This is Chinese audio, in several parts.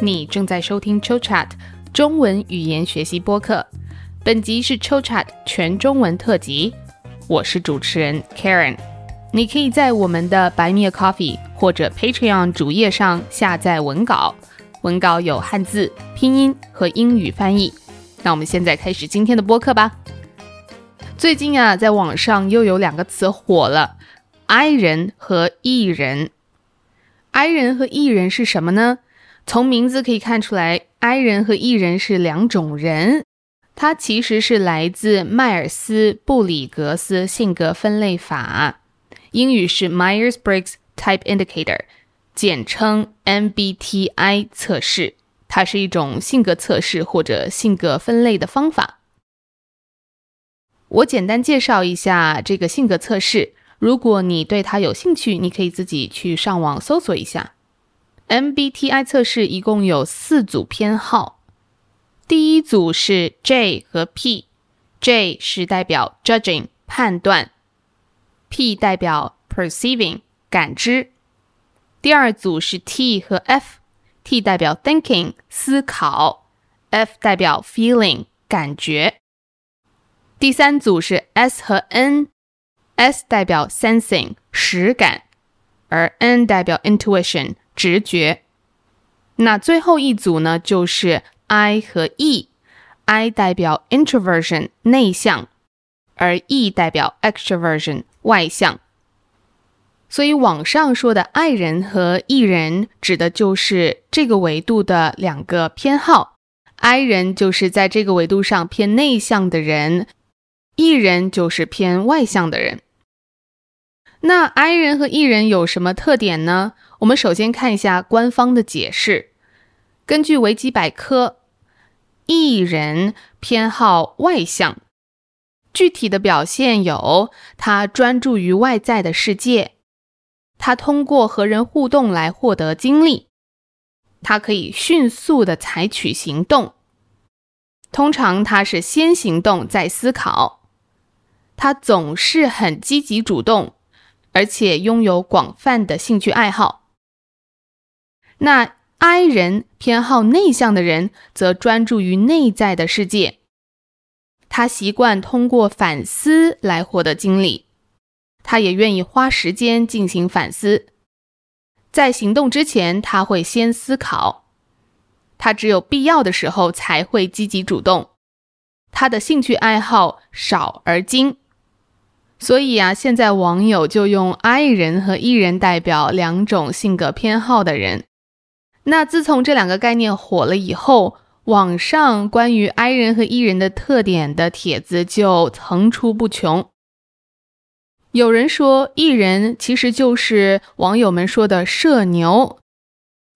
你正在收听 Chill Chat 中文语言学习播客，本集是 Chill Chat 全中文特辑，我是主持人 Karen。你可以在我们的白米 Coffee 或者 Patreon 主页上下载文稿，文稿有汉字、拼音和英语翻译。那我们现在开始今天的播客吧。最近啊，在网上又有两个词火了：i 人和 e 人。I 人和 e 人是什么呢？从名字可以看出来，i 人和 e 人是两种人。它其实是来自迈尔斯布里格斯性格分类法，英语是 Myers-Briggs Type Indicator，简称 MBTI 测试。它是一种性格测试或者性格分类的方法。我简单介绍一下这个性格测试，如果你对它有兴趣，你可以自己去上网搜索一下。MBTI 测试一共有四组偏好，第一组是 J 和 P，J 是代表 judging 判断，P 代表 perceiving 感知。第二组是 T 和 F，T 代表 thinking 思考，F 代表 feeling 感觉。第三组是 S 和 N S 代表 sensing 实感，而 N 代表 intuition。直觉。那最后一组呢，就是 I 和 E。I 代表 introversion 内向，而 E 代表 extroversion 外向。所以网上说的 I 人和 E 人，指的就是这个维度的两个偏好。I 人就是在这个维度上偏内向的人，E 人就是偏外向的人。那 I 人和 E 人有什么特点呢？我们首先看一下官方的解释。根据维基百科，E 人偏好外向，具体的表现有：他专注于外在的世界，他通过和人互动来获得经历，他可以迅速的采取行动，通常他是先行动再思考，他总是很积极主动。而且拥有广泛的兴趣爱好。那 I 人偏好内向的人，则专注于内在的世界。他习惯通过反思来获得经历，他也愿意花时间进行反思。在行动之前，他会先思考。他只有必要的时候才会积极主动。他的兴趣爱好少而精。所以啊，现在网友就用 I 人和 E 人代表两种性格偏好的人。那自从这两个概念火了以后，网上关于 I 人和 E 人的特点的帖子就层出不穷。有人说，E 人其实就是网友们说的社牛，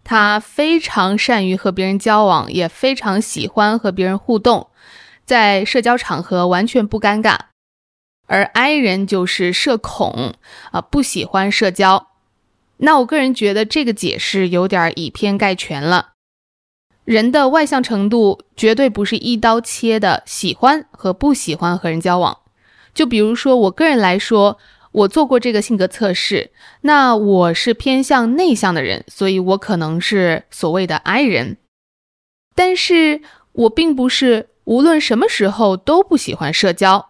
他非常善于和别人交往，也非常喜欢和别人互动，在社交场合完全不尴尬。而 I 人就是社恐啊，不喜欢社交。那我个人觉得这个解释有点以偏概全了。人的外向程度绝对不是一刀切的，喜欢和不喜欢和人交往。就比如说我个人来说，我做过这个性格测试，那我是偏向内向的人，所以我可能是所谓的 I 人。但是我并不是无论什么时候都不喜欢社交。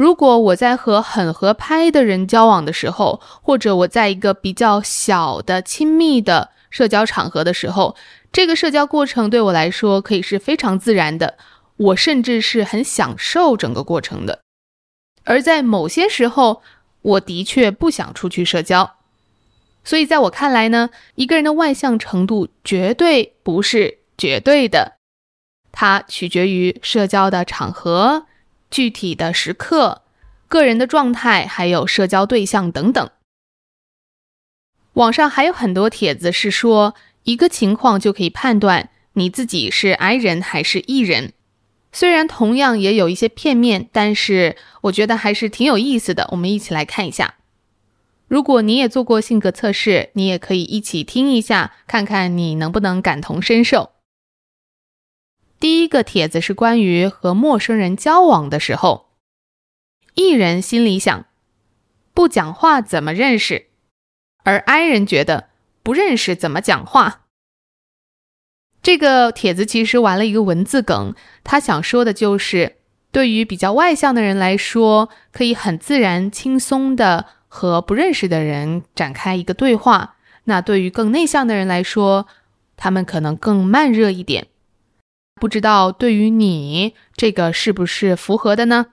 如果我在和很合拍的人交往的时候，或者我在一个比较小的亲密的社交场合的时候，这个社交过程对我来说可以是非常自然的，我甚至是很享受整个过程的。而在某些时候，我的确不想出去社交。所以在我看来呢，一个人的外向程度绝对不是绝对的，它取决于社交的场合。具体的时刻、个人的状态，还有社交对象等等。网上还有很多帖子是说，一个情况就可以判断你自己是 I 人还是 E 人。虽然同样也有一些片面，但是我觉得还是挺有意思的。我们一起来看一下。如果你也做过性格测试，你也可以一起听一下，看看你能不能感同身受。第一个帖子是关于和陌生人交往的时候，艺人心里想：不讲话怎么认识？而 I 人觉得不认识怎么讲话。这个帖子其实玩了一个文字梗，他想说的就是，对于比较外向的人来说，可以很自然、轻松的和不认识的人展开一个对话；那对于更内向的人来说，他们可能更慢热一点。不知道对于你这个是不是符合的呢？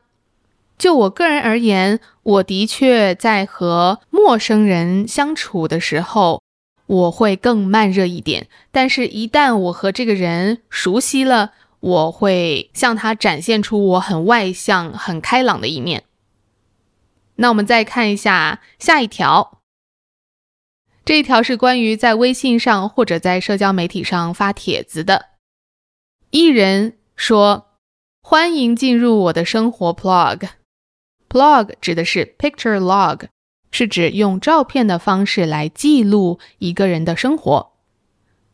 就我个人而言，我的确在和陌生人相处的时候，我会更慢热一点。但是，一旦我和这个人熟悉了，我会向他展现出我很外向、很开朗的一面。那我们再看一下下一条，这一条是关于在微信上或者在社交媒体上发帖子的。艺人说：“欢迎进入我的生活 Plog。” Blog 指的是 picture log，是指用照片的方式来记录一个人的生活。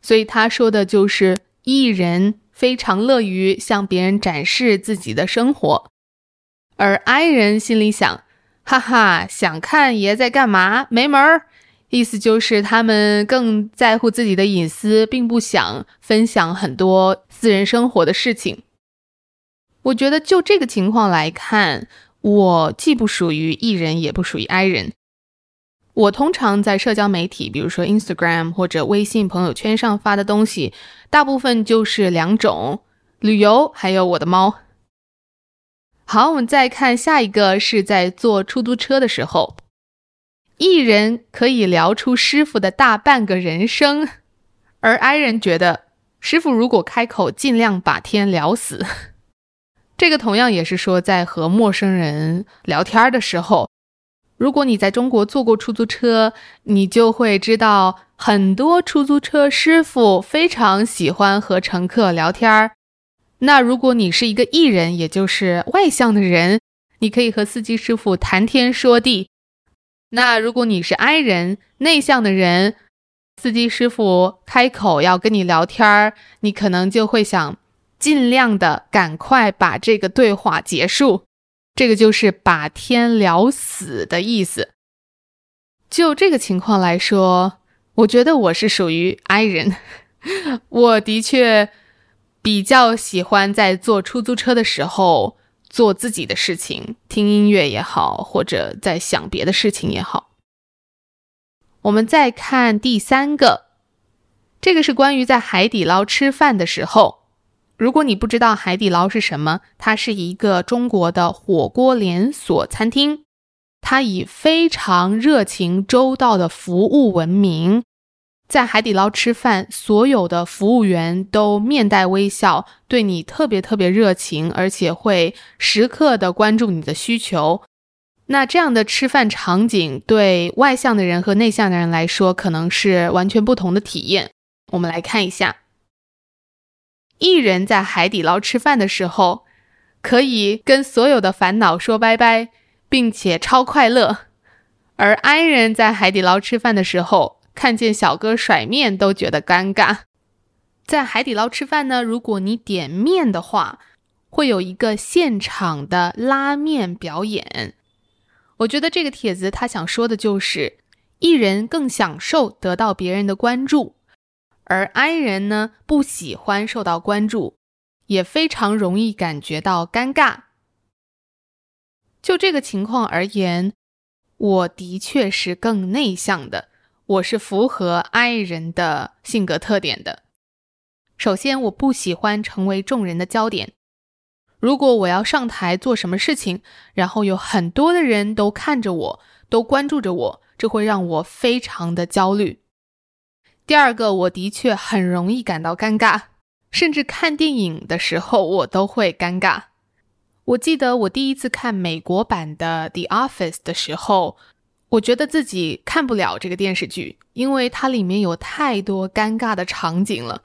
所以他说的就是艺人非常乐于向别人展示自己的生活，而 I 人心里想：哈哈，想看爷在干嘛？没门儿！意思就是他们更在乎自己的隐私，并不想分享很多私人生活的事情。我觉得就这个情况来看。我既不属于 E 人，也不属于 I 人。我通常在社交媒体，比如说 Instagram 或者微信朋友圈上发的东西，大部分就是两种：旅游，还有我的猫。好，我们再看下一个，是在坐出租车的时候，E 人可以聊出师傅的大半个人生，而 I 人觉得师傅如果开口，尽量把天聊死。这个同样也是说，在和陌生人聊天的时候，如果你在中国坐过出租车，你就会知道，很多出租车师傅非常喜欢和乘客聊天。那如果你是一个艺人，也就是外向的人，你可以和司机师傅谈天说地。那如果你是 I 人，内向的人，司机师傅开口要跟你聊天儿，你可能就会想。尽量的赶快把这个对话结束，这个就是把天聊死的意思。就这个情况来说，我觉得我是属于 I 人。我的确比较喜欢在坐出租车的时候做自己的事情，听音乐也好，或者在想别的事情也好。我们再看第三个，这个是关于在海底捞吃饭的时候。如果你不知道海底捞是什么，它是一个中国的火锅连锁餐厅，它以非常热情周到的服务闻名。在海底捞吃饭，所有的服务员都面带微笑，对你特别特别热情，而且会时刻的关注你的需求。那这样的吃饭场景，对外向的人和内向的人来说，可能是完全不同的体验。我们来看一下。艺人在海底捞吃饭的时候，可以跟所有的烦恼说拜拜，并且超快乐；而 I 人在海底捞吃饭的时候，看见小哥甩面都觉得尴尬。在海底捞吃饭呢，如果你点面的话，会有一个现场的拉面表演。我觉得这个帖子他想说的就是，艺人更享受得到别人的关注。而 I 人呢，不喜欢受到关注，也非常容易感觉到尴尬。就这个情况而言，我的确是更内向的，我是符合 I 人的性格特点的。首先，我不喜欢成为众人的焦点。如果我要上台做什么事情，然后有很多的人都看着我，都关注着我，这会让我非常的焦虑。第二个，我的确很容易感到尴尬，甚至看电影的时候我都会尴尬。我记得我第一次看美国版的《The Office》的时候，我觉得自己看不了这个电视剧，因为它里面有太多尴尬的场景了。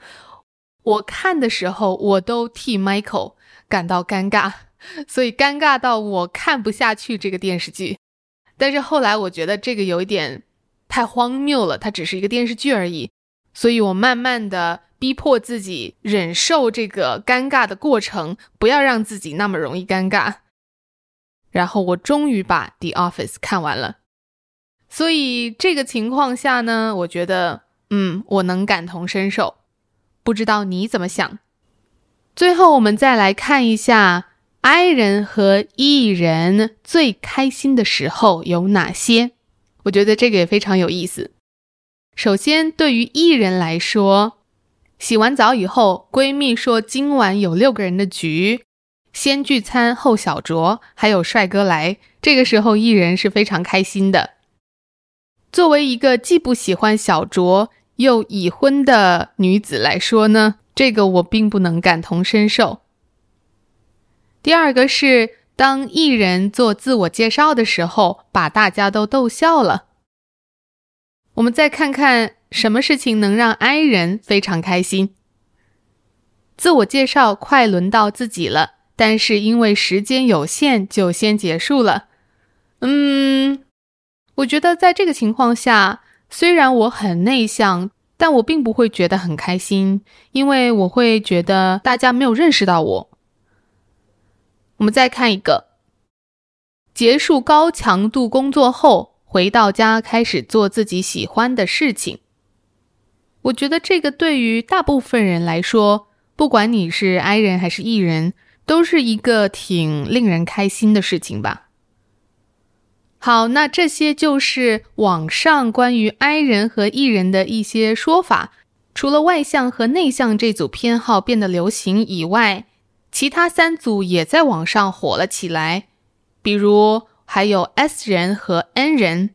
我看的时候，我都替 Michael 感到尴尬，所以尴尬到我看不下去这个电视剧。但是后来我觉得这个有一点。太荒谬了，它只是一个电视剧而已，所以我慢慢的逼迫自己忍受这个尴尬的过程，不要让自己那么容易尴尬。然后我终于把《The Office》看完了。所以这个情况下呢，我觉得，嗯，我能感同身受。不知道你怎么想？最后，我们再来看一下 I 人和 E 人最开心的时候有哪些。我觉得这个也非常有意思。首先，对于 E 人来说，洗完澡以后，闺蜜说今晚有六个人的局，先聚餐后小酌，还有帅哥来。这个时候，E 人是非常开心的。作为一个既不喜欢小酌又已婚的女子来说呢，这个我并不能感同身受。第二个是，当艺人做自我介绍的时候，把大家都逗笑了。我们再看看什么事情能让 I 人非常开心。自我介绍快轮到自己了，但是因为时间有限，就先结束了。嗯。我觉得在这个情况下，虽然我很内向，但我并不会觉得很开心，因为我会觉得大家没有认识到我。我们再看一个，结束高强度工作后回到家开始做自己喜欢的事情。我觉得这个对于大部分人来说，不管你是 I 人还是 E 人，都是一个挺令人开心的事情吧。好，那这些就是网上关于 I 人和 E 人的一些说法。除了外向和内向这组偏好变得流行以外，其他三组也在网上火了起来。比如还有 S 人和 N 人。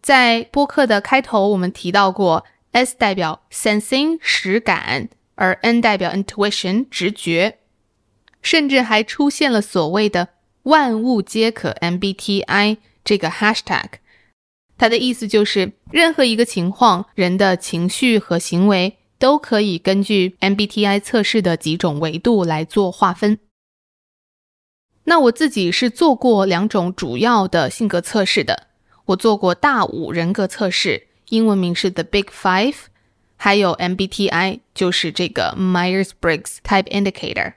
在播客的开头，我们提到过，S 代表 sensing 实感，而 N 代表 intuition 直觉，甚至还出现了所谓的万物皆可 MBTI。这个 hashtag，它的意思就是，任何一个情况，人的情绪和行为都可以根据 MBTI 测试的几种维度来做划分。那我自己是做过两种主要的性格测试的，我做过大五人格测试，英文名是 The Big Five，还有 MBTI，就是这个 Myers-Briggs Type Indicator。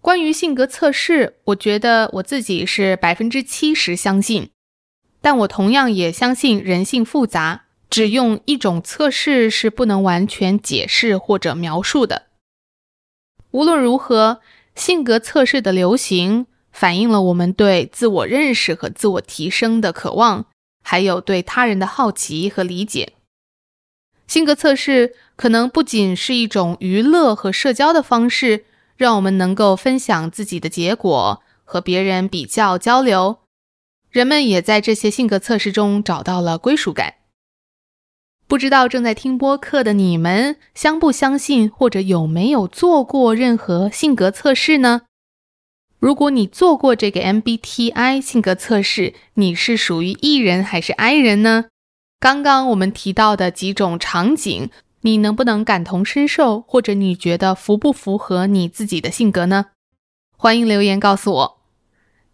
关于性格测试，我觉得我自己是百分之七十相信，但我同样也相信人性复杂，只用一种测试是不能完全解释或者描述的。无论如何，性格测试的流行反映了我们对自我认识和自我提升的渴望，还有对他人的好奇和理解。性格测试可能不仅是一种娱乐和社交的方式。让我们能够分享自己的结果，和别人比较交流。人们也在这些性格测试中找到了归属感。不知道正在听播客的你们相不相信，或者有没有做过任何性格测试呢？如果你做过这个 MBTI 性格测试，你是属于 E 人还是 I 人呢？刚刚我们提到的几种场景。你能不能感同身受，或者你觉得符不符合你自己的性格呢？欢迎留言告诉我。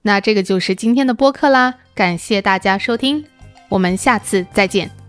那这个就是今天的播客啦，感谢大家收听，我们下次再见。